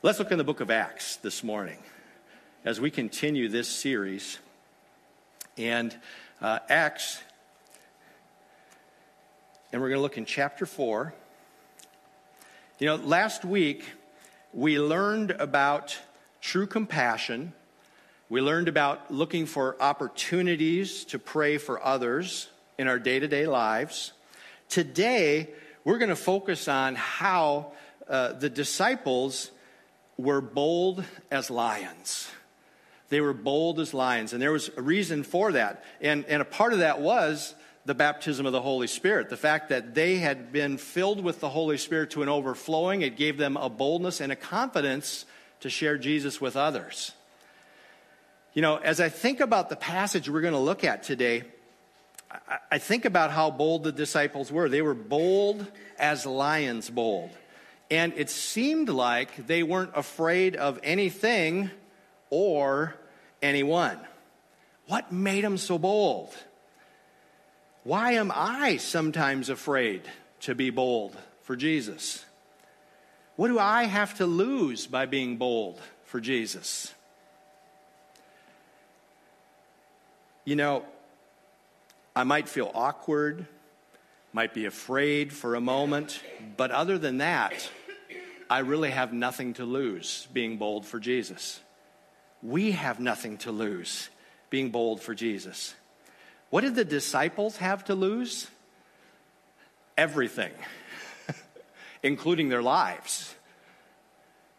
Let's look in the book of Acts this morning as we continue this series. And uh, Acts, and we're going to look in chapter 4. You know, last week we learned about true compassion. We learned about looking for opportunities to pray for others in our day to day lives. Today, we're going to focus on how uh, the disciples were bold as lions. They were bold as lions, and there was a reason for that. And, and a part of that was the baptism of the Holy Spirit. The fact that they had been filled with the Holy Spirit to an overflowing, it gave them a boldness and a confidence to share Jesus with others. You know, as I think about the passage we're going to look at today, I think about how bold the disciples were. They were bold as lions bold. And it seemed like they weren't afraid of anything or anyone. What made them so bold? Why am I sometimes afraid to be bold for Jesus? What do I have to lose by being bold for Jesus? You know, I might feel awkward, might be afraid for a moment, but other than that, I really have nothing to lose being bold for Jesus. We have nothing to lose being bold for Jesus. What did the disciples have to lose? Everything, including their lives.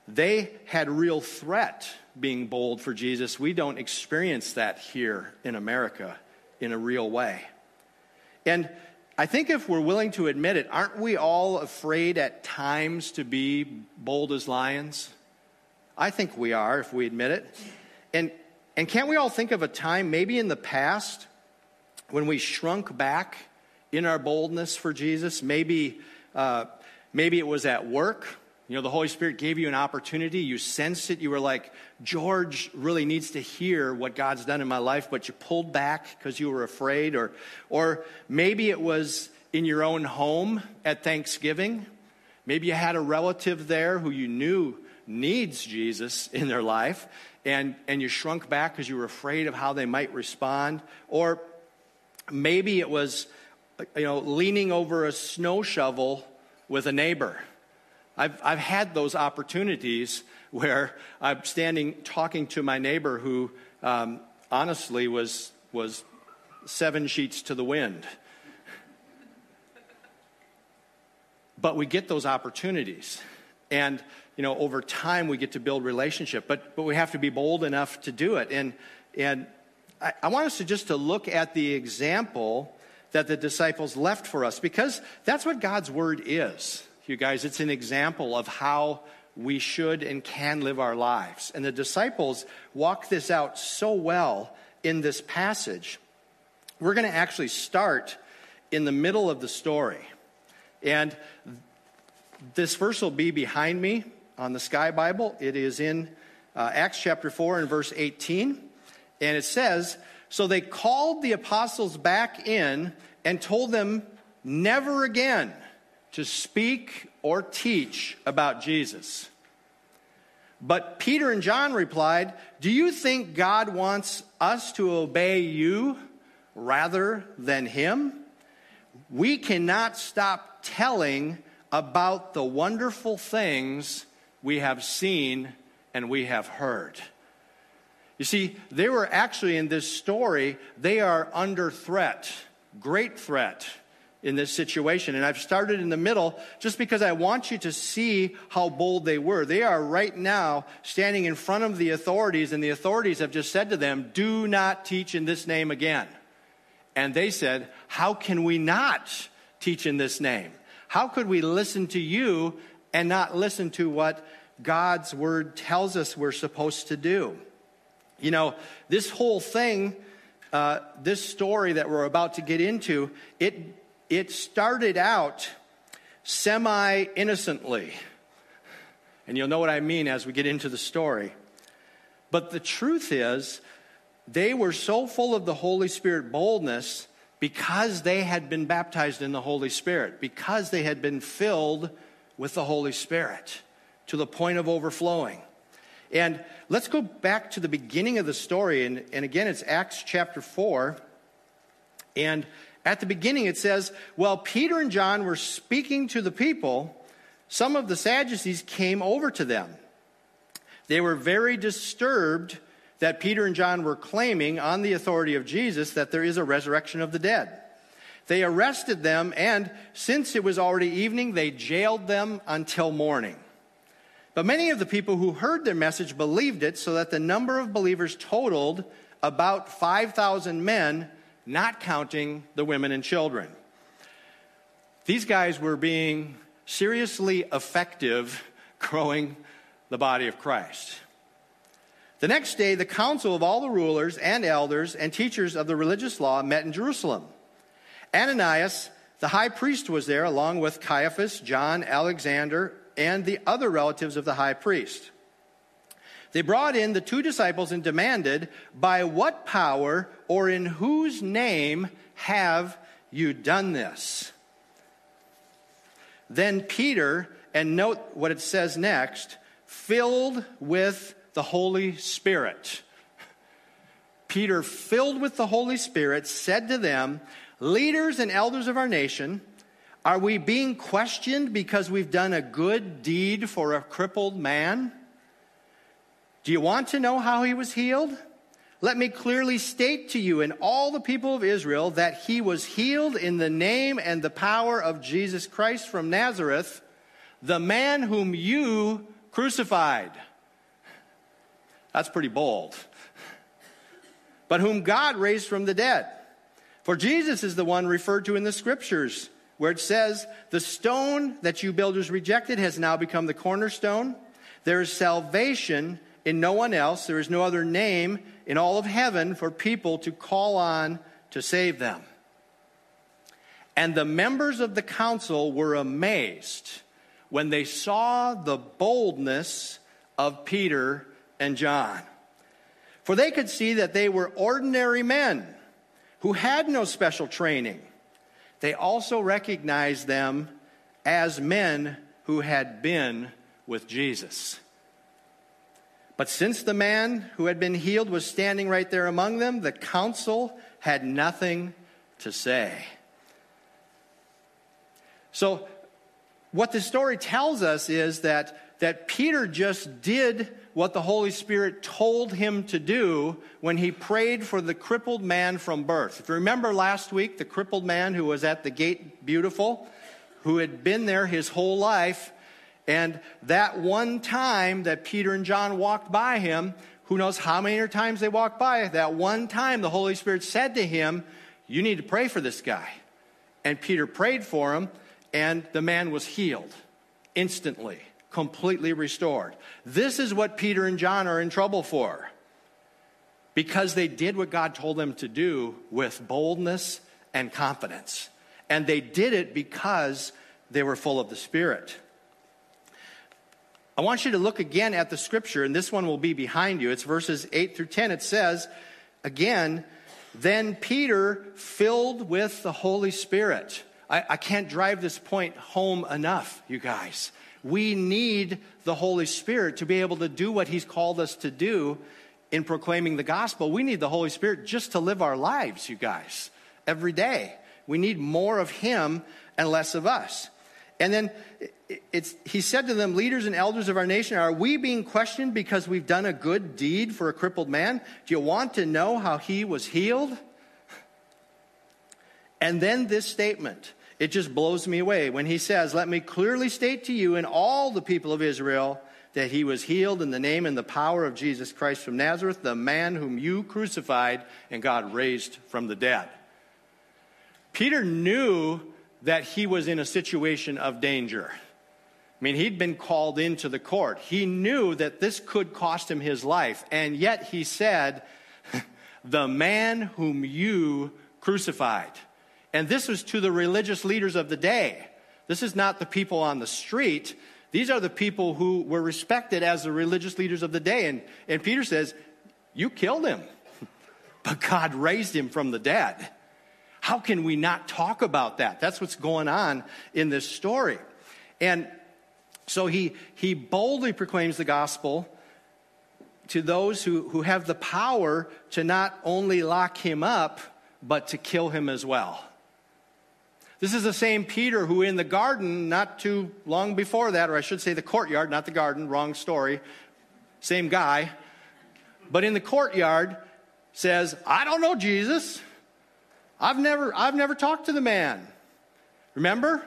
They had real threat being bold for Jesus. We don't experience that here in America in a real way. And I think if we're willing to admit it, aren't we all afraid at times to be bold as lions? I think we are if we admit it. And, and can't we all think of a time, maybe in the past, when we shrunk back in our boldness for Jesus? Maybe, uh, maybe it was at work you know, the Holy Spirit gave you an opportunity, you sensed it, you were like, George really needs to hear what God's done in my life, but you pulled back because you were afraid. Or, or maybe it was in your own home at Thanksgiving. Maybe you had a relative there who you knew needs Jesus in their life, and, and you shrunk back because you were afraid of how they might respond. Or maybe it was, you know, leaning over a snow shovel with a neighbor I've, I've had those opportunities where I'm standing talking to my neighbor who um, honestly was, was seven sheets to the wind. But we get those opportunities. And, you know, over time we get to build relationship. But, but we have to be bold enough to do it. And, and I, I want us to just to look at the example that the disciples left for us because that's what God's word is you guys. It's an example of how we should and can live our lives. And the disciples walk this out so well in this passage. We're going to actually start in the middle of the story. And this verse will be behind me on the Sky Bible. It is in uh, Acts chapter 4 and verse 18. And it says, So they called the apostles back in and told them, Never again to speak or teach about Jesus. But Peter and John replied, Do you think God wants us to obey you rather than him? We cannot stop telling about the wonderful things we have seen and we have heard. You see, they were actually in this story, they are under threat, great threat in this situation. And I've started in the middle just because I want you to see how bold they were. They are right now standing in front of the authorities, and the authorities have just said to them, Do not teach in this name again. And they said, How can we not teach in this name? How could we listen to you and not listen to what God's word tells us we're supposed to do? You know, this whole thing, uh, this story that we're about to get into, it it started out semi innocently. And you'll know what I mean as we get into the story. But the truth is, they were so full of the Holy Spirit boldness because they had been baptized in the Holy Spirit, because they had been filled with the Holy Spirit to the point of overflowing. And let's go back to the beginning of the story. And, and again, it's Acts chapter 4. And at the beginning, it says, While Peter and John were speaking to the people, some of the Sadducees came over to them. They were very disturbed that Peter and John were claiming, on the authority of Jesus, that there is a resurrection of the dead. They arrested them, and since it was already evening, they jailed them until morning. But many of the people who heard their message believed it, so that the number of believers totaled about 5,000 men, not counting the women and children. These guys were being seriously effective growing the body of Christ. The next day, the council of all the rulers and elders and teachers of the religious law met in Jerusalem. Ananias, the high priest, was there, along with Caiaphas, John, Alexander, and the other relatives of the high priest. They brought in the two disciples and demanded, By what power or in whose name have you done this? Then Peter, and note what it says next, filled with the Holy Spirit. Peter, filled with the Holy Spirit, said to them, Leaders and elders of our nation, are we being questioned because we've done a good deed for a crippled man? Do you want to know how he was healed? Let me clearly state to you and all the people of Israel that he was healed in the name and the power of Jesus Christ from Nazareth, the man whom you crucified. That's pretty bold. But whom God raised from the dead. For Jesus is the one referred to in the scriptures, where it says, The stone that you builders rejected has now become the cornerstone. There is salvation in no one else. There is no other name in all of heaven for people to call on to save them. And the members of the council were amazed when they saw the boldness of Peter and John. For they could see that they were ordinary men who had no special training. They also recognized them as men who had been with Jesus. But since the man who had been healed was standing right there among them, the council had nothing to say. So, what the story tells us is that, that Peter just did what the Holy Spirit told him to do when he prayed for the crippled man from birth. If you remember last week, the crippled man who was at the gate beautiful, who had been there his whole life, and that one time that Peter and John walked by him, who knows how many times they walked by, that one time the Holy Spirit said to him, You need to pray for this guy. And Peter prayed for him, and the man was healed instantly, completely restored. This is what Peter and John are in trouble for because they did what God told them to do with boldness and confidence. And they did it because they were full of the Spirit. I want you to look again at the scripture, and this one will be behind you. It's verses 8 through 10. It says, again, then Peter, filled with the Holy Spirit. I, I can't drive this point home enough, you guys. We need the Holy Spirit to be able to do what He's called us to do in proclaiming the gospel. We need the Holy Spirit just to live our lives, you guys, every day. We need more of Him and less of us. And then it's, he said to them, Leaders and elders of our nation, are we being questioned because we've done a good deed for a crippled man? Do you want to know how he was healed? And then this statement, it just blows me away when he says, Let me clearly state to you and all the people of Israel that he was healed in the name and the power of Jesus Christ from Nazareth, the man whom you crucified and God raised from the dead. Peter knew that he was in a situation of danger. I mean, he'd been called into the court. He knew that this could cost him his life. And yet he said, The man whom you crucified. And this was to the religious leaders of the day. This is not the people on the street. These are the people who were respected as the religious leaders of the day. And, and Peter says, You killed him, but God raised him from the dead. How can we not talk about that? That's what's going on in this story. And So he, he boldly proclaims the gospel to those who, who have the power to not only lock him up, but to kill him as well. This is the same Peter who, in the garden, not too long before that, or I should say the courtyard, not the garden, wrong story, same guy, but in the courtyard says, I don't know Jesus. I've never, I've never talked to the man. Remember?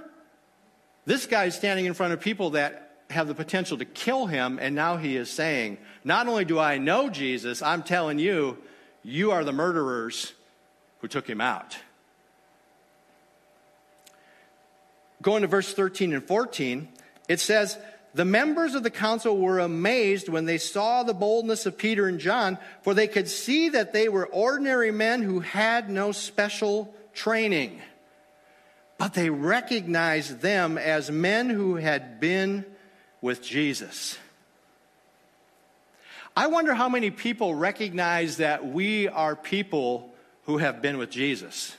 This guy is standing in front of people that have the potential to kill him, and now he is saying, Not only do I know Jesus, I'm telling you, you are the murderers who took him out. Going to verse 13 and 14, it says, The members of the council were amazed when they saw the boldness of Peter and John, for they could see that they were ordinary men who had no special training. But they recognized them as men who had been with Jesus. I wonder how many people recognize that we are people who have been with Jesus.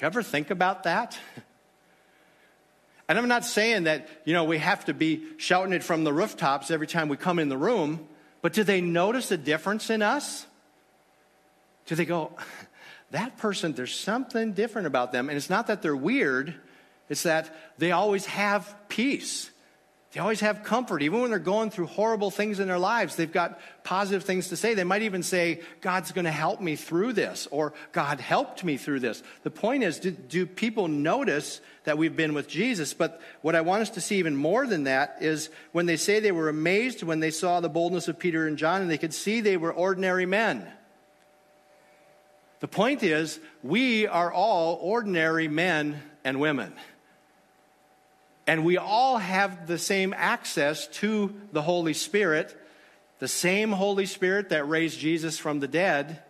You ever think about that? And I'm not saying that, you know, we have to be shouting it from the rooftops every time we come in the room, but do they notice a difference in us? Do they go, that person, there's something different about them? And it's not that they're weird, it's that they always have peace. They always have comfort. Even when they're going through horrible things in their lives, they've got positive things to say. They might even say, God's going to help me through this, or God helped me through this. The point is, do, do, people notice that we've been with Jesus? But what I want us to see even more than that is when they say they were amazed when they saw the boldness of Peter and John, and they could see they were ordinary men. The point is, we are all ordinary men and women. And we all have the same access to the Holy Spirit, the same Holy Spirit that raised Jesus from the dead.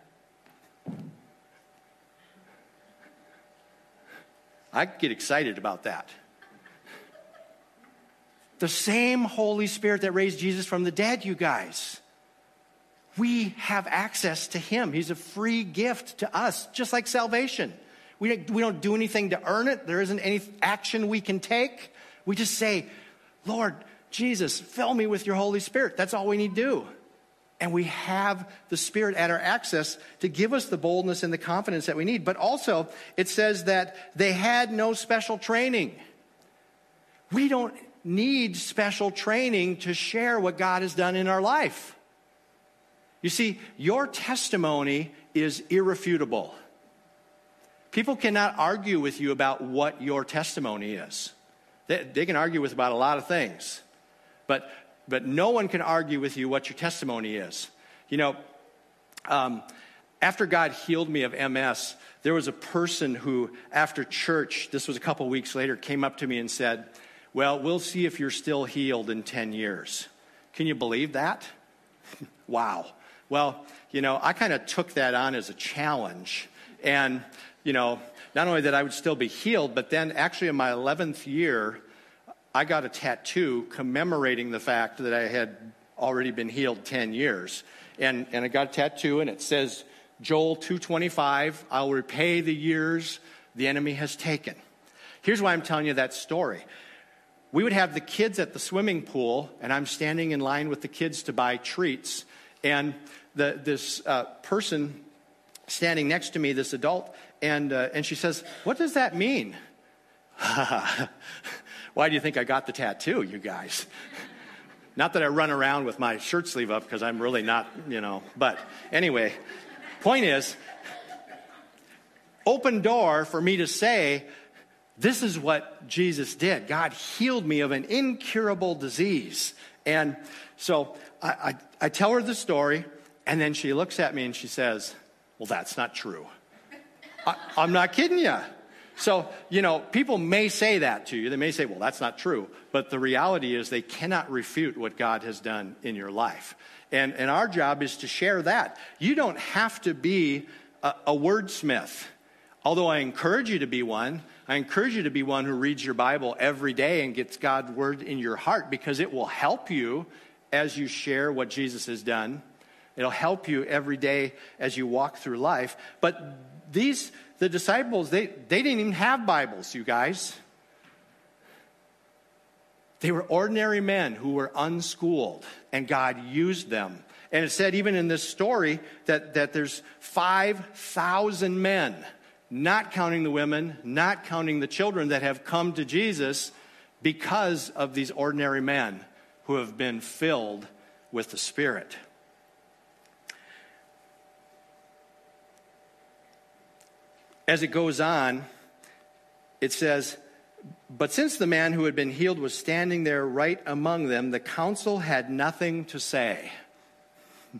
I get excited about that. The same Holy Spirit that raised Jesus from the dead, you guys. We have access to Him. He's a free gift to us, just like salvation. We, we don't do anything to earn it, there isn't any action we can take. We just say, Lord, Jesus, fill me with your Holy Spirit. That's all we need to do. And we have the Spirit at our access to give us the boldness and the confidence that we need. But also, it says that they had no special training. We don't need special training to share what God has done in our life. You see, your testimony is irrefutable. People cannot argue with you about what your testimony is. They, they can argue with about a lot of things, but, but no one can argue with you what your testimony is. You know, um, after God healed me of MS, there was a person who, after church, this was a couple weeks later, came up to me and said, Well, we'll see if you're still healed in 10 years. Can you believe that? wow. Well, you know, I kind of took that on as a challenge. And, you know, not only that I would still be healed, but then actually in my 11th year, I got a tattoo commemorating the fact that I had already been healed 10 years. And, and I got a tattoo, and it says, Joel 225, I'll repay the years the enemy has taken. Here's why I'm telling you that story. We would have the kids at the swimming pool, and I'm standing in line with the kids to buy treats. And the, this uh, person standing next to me, this adult, and, uh, and she says, What does that mean? Why do you think I got the tattoo, you guys? not that I run around with my shirt sleeve up because I'm really not, you know. But anyway, point is, open door for me to say, this is what Jesus did. God healed me of an incurable disease. And so I, I, I tell her the story, and then she looks at me and she says, Well, that's not true. I, I'm not kidding you. So, you know, people may say that to you. They may say, well, that's not true. But the reality is they cannot refute what God has done in your life. And, and our job is to share that. You don't have to be a, a wordsmith. Although I encourage you to be one, I encourage you to be one who reads your Bible every day and gets God's word in your heart because it will help you as you share what Jesus has done. It'll help you every day as you walk through life. But these, the disciples, they, they didn't even have Bibles, you guys. They were ordinary men who were unschooled, and God used them. And it said, even in this story, that, that there's 5,000 men, not counting the women, not counting the children, that have come to Jesus because of these ordinary men who have been filled with the Spirit. As it goes on, it says, But since the man who had been healed was standing there right among them, the council had nothing to say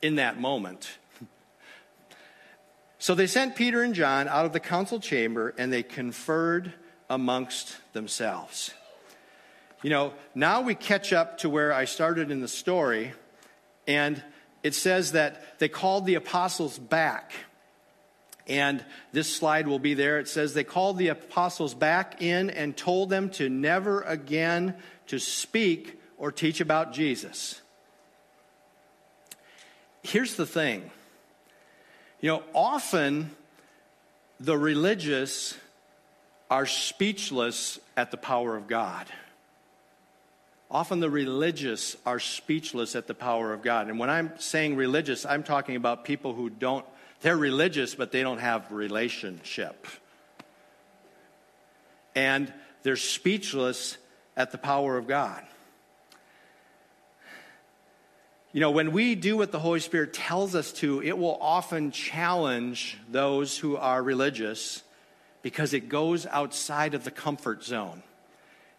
in that moment. So they sent Peter and John out of the council chamber and they conferred amongst themselves. You know, now we catch up to where I started in the story, and it says that they called the apostles back. And this slide will be there. It says they called the apostles back in and told them to never again to speak or teach about Jesus. Here's the thing. You know, often the religious are speechless at the power of God. Often the religious are speechless at the power of God. And when I'm saying religious, I'm talking about people who don't, they're religious, but they don't have relationship. And they're speechless at the power of God. You know, when we do what the Holy Spirit tells us to, it will often challenge those who are religious because it goes outside of the comfort zone.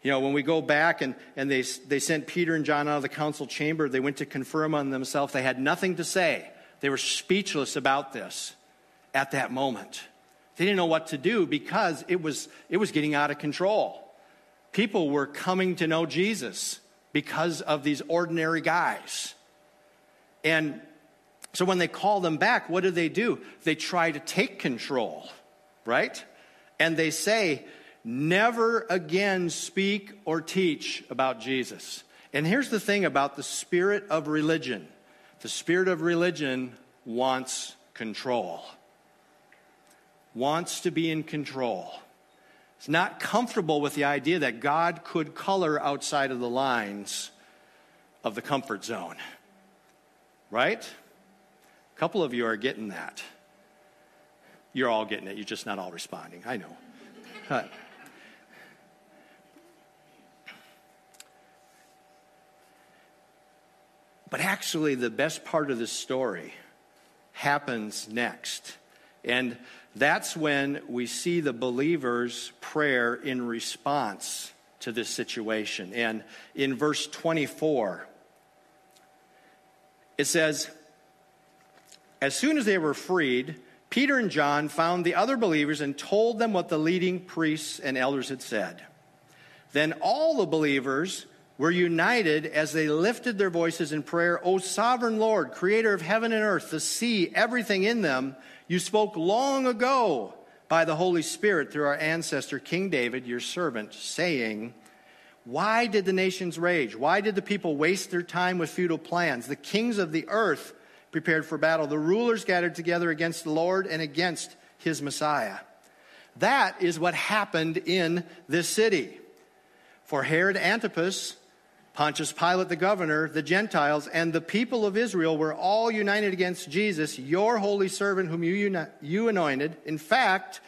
You know, when we go back and, and they, they sent Peter and John out of the council chamber, they went to confirm on themselves. They had nothing to say. They were speechless about this at that moment. They didn't know what to do because it was, it was getting out of control. People were coming to know Jesus because of these ordinary guys. And so when they call them back, what do they do? They try to take control, right? And they say, Never again speak or teach about Jesus. And here's the thing about the spirit of religion the spirit of religion wants control, wants to be in control. It's not comfortable with the idea that God could color outside of the lines of the comfort zone. Right? A couple of you are getting that. You're all getting it, you're just not all responding. I know. But actually, the best part of this story happens next. And that's when we see the believer's prayer in response to this situation. And in verse 24, it says, As soon as they were freed, Peter and John found the other believers and told them what the leading priests and elders had said. Then all the believers were united as they lifted their voices in prayer. O sovereign Lord, creator of heaven and earth, the sea, everything in them, you spoke long ago by the Holy Spirit through our ancestor, King David, your servant, saying, Why did the nations rage? Why did the people waste their time with futile plans? The kings of the earth prepared for battle. The rulers gathered together against the Lord and against his Messiah. That is what happened in this city. For Herod Antipas, Pontius Pilate, the governor, the Gentiles, and the people of Israel were all united against Jesus, your holy servant, whom you, uni- you anointed. In fact,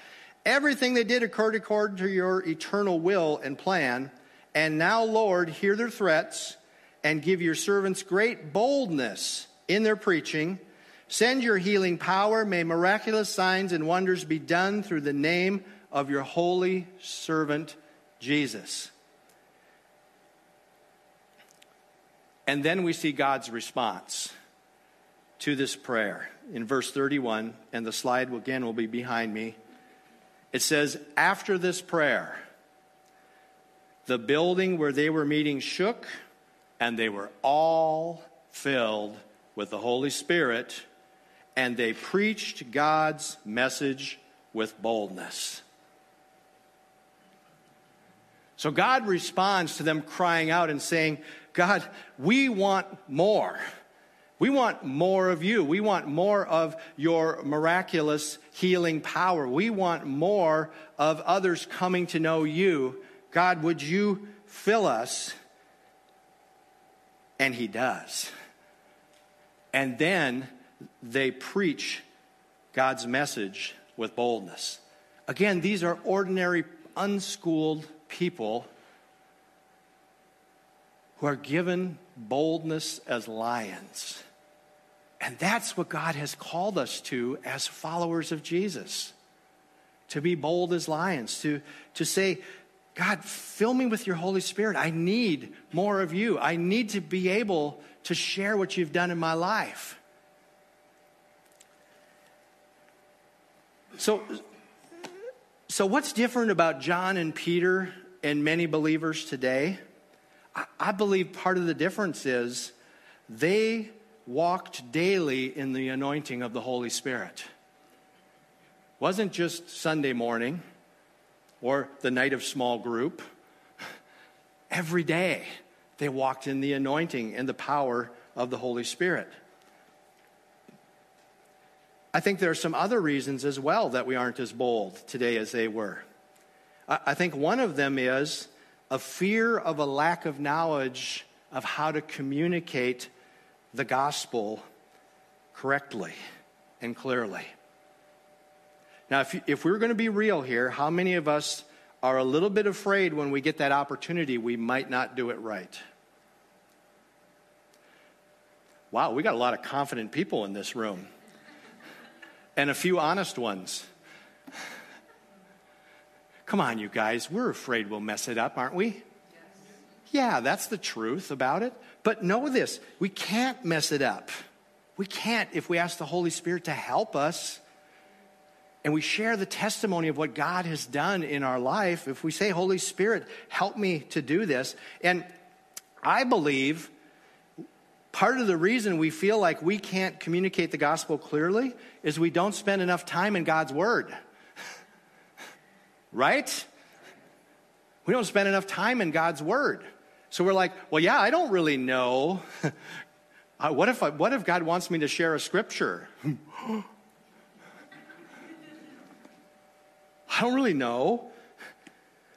everything they did occurred according to your eternal will and plan. And now, Lord, hear their threats and give your servants great boldness in their preaching. Send your healing power. May miraculous signs and wonders be done through the name of your holy servant, Jesus. And then we see God's response to this prayer in verse 31, and the slide again will be behind me. It says, After this prayer, the building where they were meeting shook, and they were all filled with the Holy Spirit, and they preached God's message with boldness. So God responds to them crying out and saying, God, we want more. We want more of you. We want more of your miraculous healing power. We want more of others coming to know you. God, would you fill us. And he does. And then they preach God's message with boldness. Again, these are ordinary, unschooled people who are given boldness as lions. And that's what God has called us to as followers of Jesus to be bold as lions, to, to say, God, fill me with your Holy Spirit. I need more of you. I need to be able to share what you've done in my life. So, so what's different about John and Peter and many believers today? I, believe part of the difference is they walked daily in the anointing of the Holy Spirit. Wasn't just Sunday morning or the night of small group. Every day they walked in the anointing and the power of the Holy Spirit. I think there are some other reasons as well that we aren't as bold today as they were. I think one of them is a fear of a lack of knowledge of how to communicate the gospel correctly and clearly. Now, if, if we're going to be real here, how many of us are a little bit afraid when we get that opportunity we might not do it right? Wow, we got a lot of confident people in this room and a few honest ones. Come on, you guys, we're afraid we'll mess it up, aren't we? Yeah, that's the truth about it. But know this we can't mess it up. We can't if we ask the Holy Spirit to help us and we share the testimony of what God has done in our life, if we say, Holy Spirit, help me to do this. And I believe part of the reason we feel like we can't communicate the gospel clearly is we don't spend enough time in God's Word. Right? We don't spend enough time in God's Word. So we're like, well, yeah, I don't really know. Uh, what, if I, what if God wants me to share a scripture? I don't really know.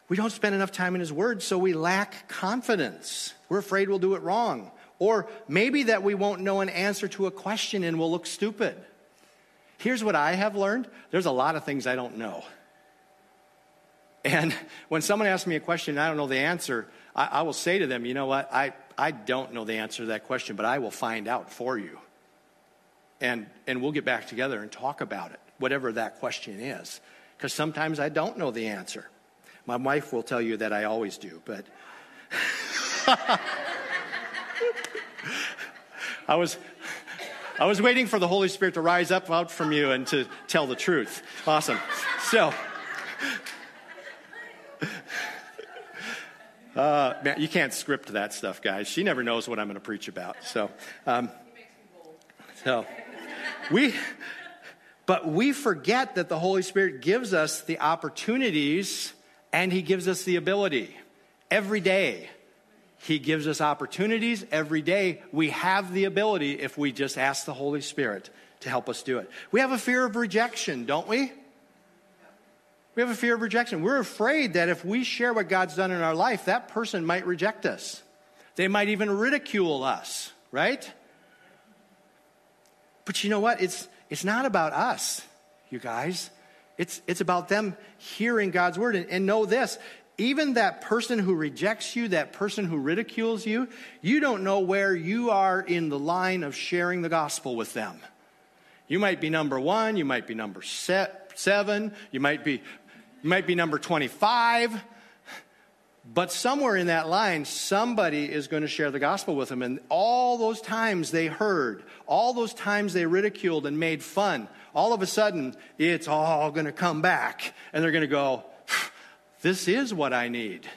We don't spend enough time in His Word, so we lack confidence. We're afraid we'll do it wrong. Or maybe that we won't know an answer to a question and we'll look stupid. Here's what I have learned there's a lot of things I don't know. And when someone asks me a question and I don't know the answer, I, I will say to them, you know what, I, I don't know the answer to that question, but I will find out for you. And, and we'll get back together and talk about it, whatever that question is because sometimes I don't know the answer. My wife will tell you that I always do, but I was I was waiting for the Holy Spirit to rise up out from you and to tell the truth. Awesome. So uh, man, you can't script that stuff, guys. She never knows what I'm going to preach about. So, um, so we but we forget that the Holy Spirit gives us the opportunities and He gives us the ability every day. He gives us opportunities every day. We have the ability if we just ask the Holy Spirit to help us do it. We have a fear of rejection, don't we? We have a fear of rejection. We're afraid that if we share what God's done in our life, that person might reject us. They might even ridicule us, right? But you know what? It's it's not about us, you guys. It's, it's about them hearing God's word. And, and know this even that person who rejects you, that person who ridicules you, you don't know where you are in the line of sharing the gospel with them. You might be number one, you might be number seven, you might be, you might be number 25. But somewhere in that line, somebody is going to share the gospel with them. And all those times they heard, all those times they ridiculed and made fun, all of a sudden, it's all going to come back. And they're going to go, This is what I need.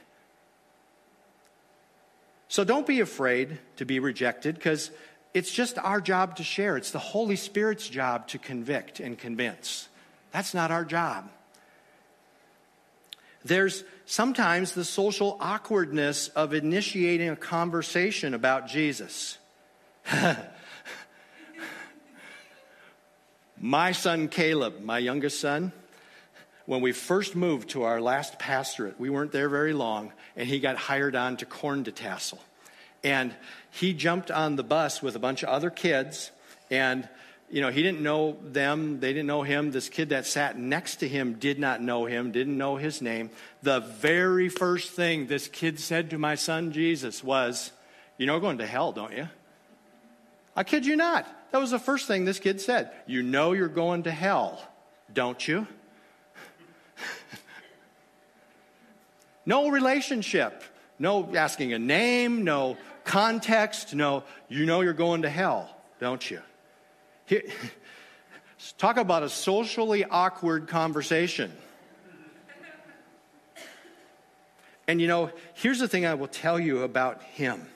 So don't be afraid to be rejected because it's just our job to share. It's the Holy Spirit's job to convict and convince. That's not our job. There's sometimes the social awkwardness of initiating a conversation about Jesus. my son Caleb, my youngest son, when we first moved to our last pastorate, we weren't there very long, and he got hired on to corn detassel. And he jumped on the bus with a bunch of other kids, and you know, he didn't know them, they didn't know him. This kid that sat next to him did not know him, didn't know his name. The very first thing this kid said to my son Jesus was, You know, going to hell, don't you? I kid you not. That was the first thing this kid said. You know, you're going to hell, don't you? no relationship, no asking a name, no context, no, you know you're going to hell, don't you? Here, talk about a socially awkward conversation. And you know, here's the thing I will tell you about him.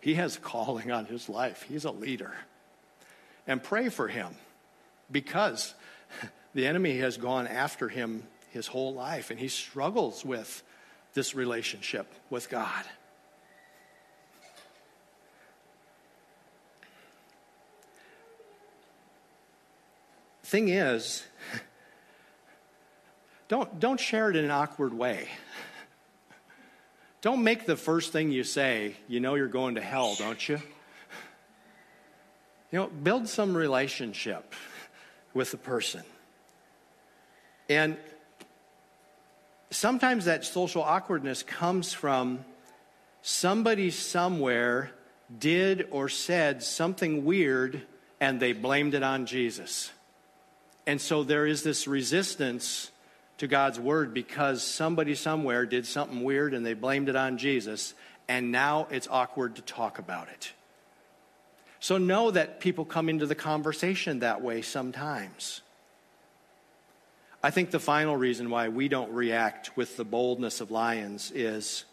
He has a calling on his life. He's a leader. And pray for him because the enemy has gone after him his whole life and he struggles with this relationship with God. Thing is, don't, don't share it in an awkward way. Don't make the first thing you say, you know you're going to hell, don't you? You know, build some relationship with the person. And sometimes that social awkwardness comes from somebody somewhere did or said something weird and they blamed it on Jesus. And so there is this resistance to God's word because somebody somewhere did something weird and they blamed it on Jesus, and now it's awkward to talk about it. So know that people come into the conversation that way sometimes. I think the final reason why we don't react with the boldness of lions is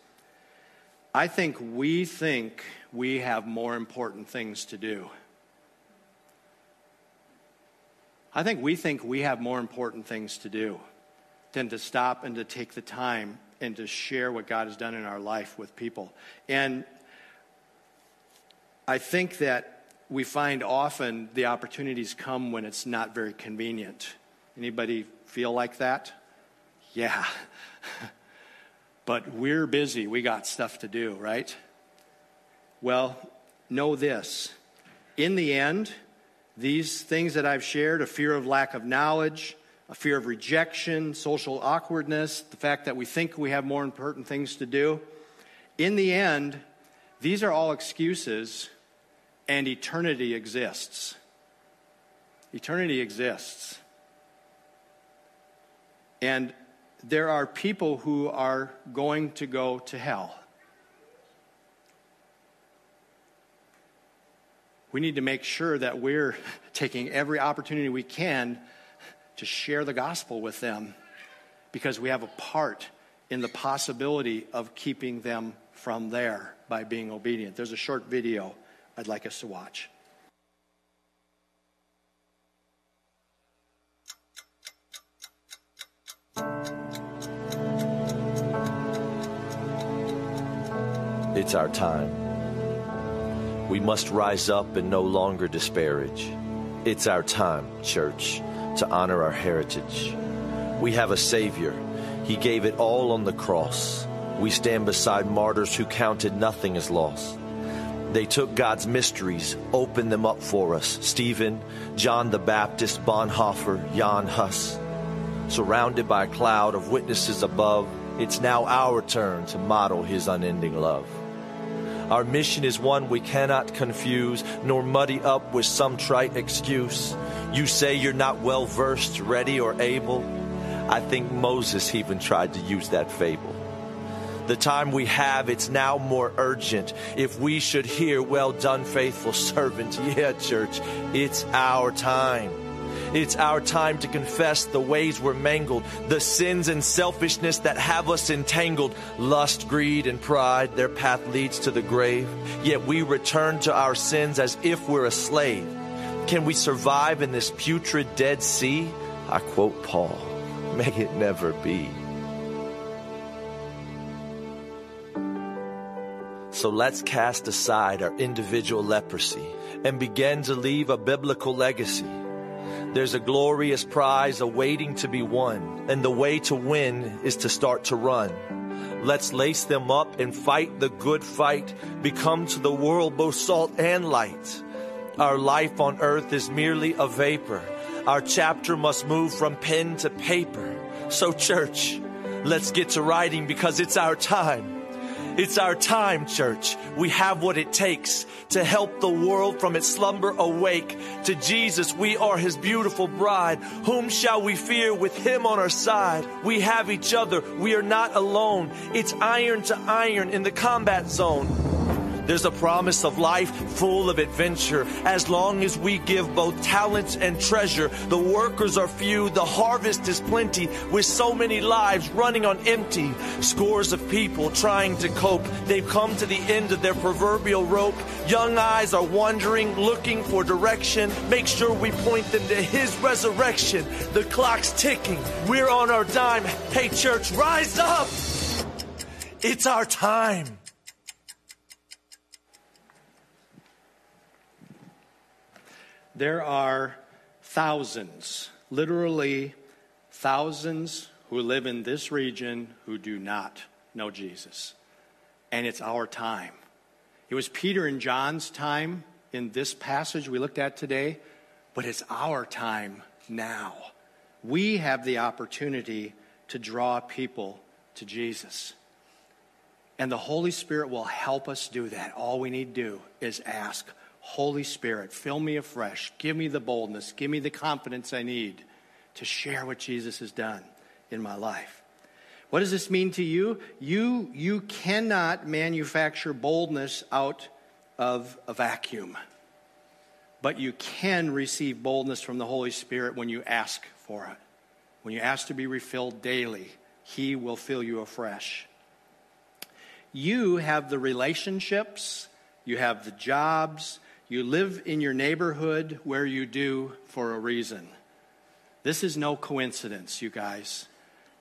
I think we think we have more important things to do. I think we think we have more important things to do than to stop and to take the time and to share what God has done in our life with people. And I think that we find often the opportunities come when it's not very convenient. Anybody feel like that? Yeah. but we're busy. We got stuff to do, right? Well, know this. In the end, these things that I've shared a fear of lack of knowledge, a fear of rejection, social awkwardness, the fact that we think we have more important things to do in the end, these are all excuses, and eternity exists. Eternity exists. And there are people who are going to go to hell. We need to make sure that we're taking every opportunity we can to share the gospel with them because we have a part in the possibility of keeping them from there by being obedient. There's a short video I'd like us to watch. It's our time. We must rise up and no longer disparage. It's our time, church, to honor our heritage. We have a Savior. He gave it all on the cross. We stand beside martyrs who counted nothing as loss. They took God's mysteries, opened them up for us. Stephen, John the Baptist, Bonhoeffer, Jan Hus. Surrounded by a cloud of witnesses above, it's now our turn to model his unending love. Our mission is one we cannot confuse nor muddy up with some trite excuse. You say you're not well versed, ready, or able. I think Moses even tried to use that fable. The time we have, it's now more urgent. If we should hear, well done, faithful servant. Yeah, church, it's our time. It's our time to confess the ways we're mangled, the sins and selfishness that have us entangled. Lust, greed, and pride, their path leads to the grave. Yet we return to our sins as if we're a slave. Can we survive in this putrid Dead Sea? I quote Paul, may it never be. So let's cast aside our individual leprosy and begin to leave a biblical legacy There's a glorious prize awaiting to be won, and the way to win is to start to run. Let's lace them up and fight the good fight, become to the world both salt and light. Our life on earth is merely a vapor. Our chapter must move from pen to paper. So, church, let's get to writing because it's our time. It's our time, church. We have what it takes to help the world from its slumber awake. To Jesus, we are his beautiful bride. Whom shall we fear with him on our side? We have each other. We are not alone. It's iron to iron in the combat zone. There's a promise of life full of adventure as long as we give both talents and treasure. The workers are few, the harvest is plenty, with so many lives running on empty. Scores of people trying to cope. They've come to the end of their proverbial rope. Young eyes are wandering, looking for direction. Make sure we point them to His resurrection. The clock's ticking. We're on our dime. Hey, church, rise up! It's our time. There are thousands, literally thousands, who live in this region who do not know Jesus. And it's our time. It was Peter and John's time in this passage we looked at today, but it's our time now. We have the opportunity to draw people to Jesus. And the Holy Spirit will help us do that. All we need to do is ask, Holy Spirit, fill me afresh. Give me the boldness. Give me the confidence I need to share what Jesus has done in my life. What does this mean to you? You, you cannot manufacture boldness out of a vacuum, but you can receive boldness from the Holy Spirit when you ask for it. When you ask to be refilled daily, He will fill you afresh. You have the relationships, you have the jobs, you live in your neighborhood where you do for a reason. This is no coincidence, you guys.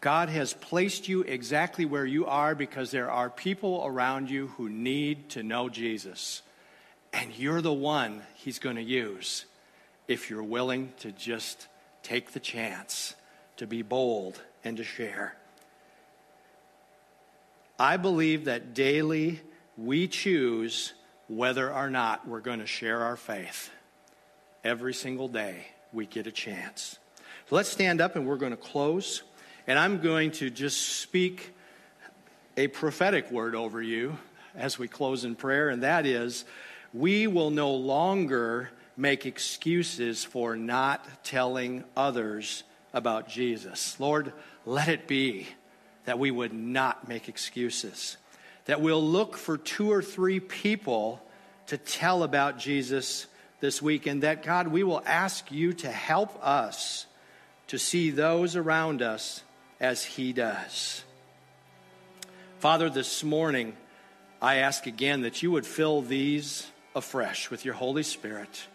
God has placed you exactly where you are because there are people around you who need to know Jesus. And you're the one He's going to use if you're willing to just take the chance to be bold and to share. I believe that daily we choose whether or not we're going to share our faith. Every single day, we get a chance. So let's stand up and we're going to close. And I'm going to just speak a prophetic word over you as we close in prayer, and that is we will no longer make excuses for not telling others about Jesus. Lord, let it be that we would not make excuses that we'll look for two or three people to tell about Jesus this week, and that God, we will ask you to help us to see those around us as He does. Father, this morning, I ask again that you would fill these afresh with your Holy Spirit.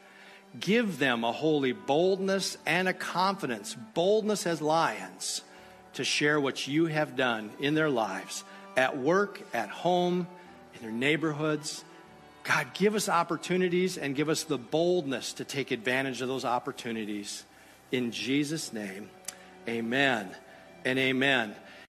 Give them a holy boldness and a confidence, boldness as lions, to share what you have done in their lives at work, at home, in their neighborhoods. God, give us opportunities and give us the boldness to take advantage of those opportunities. In Jesus' name, amen and amen.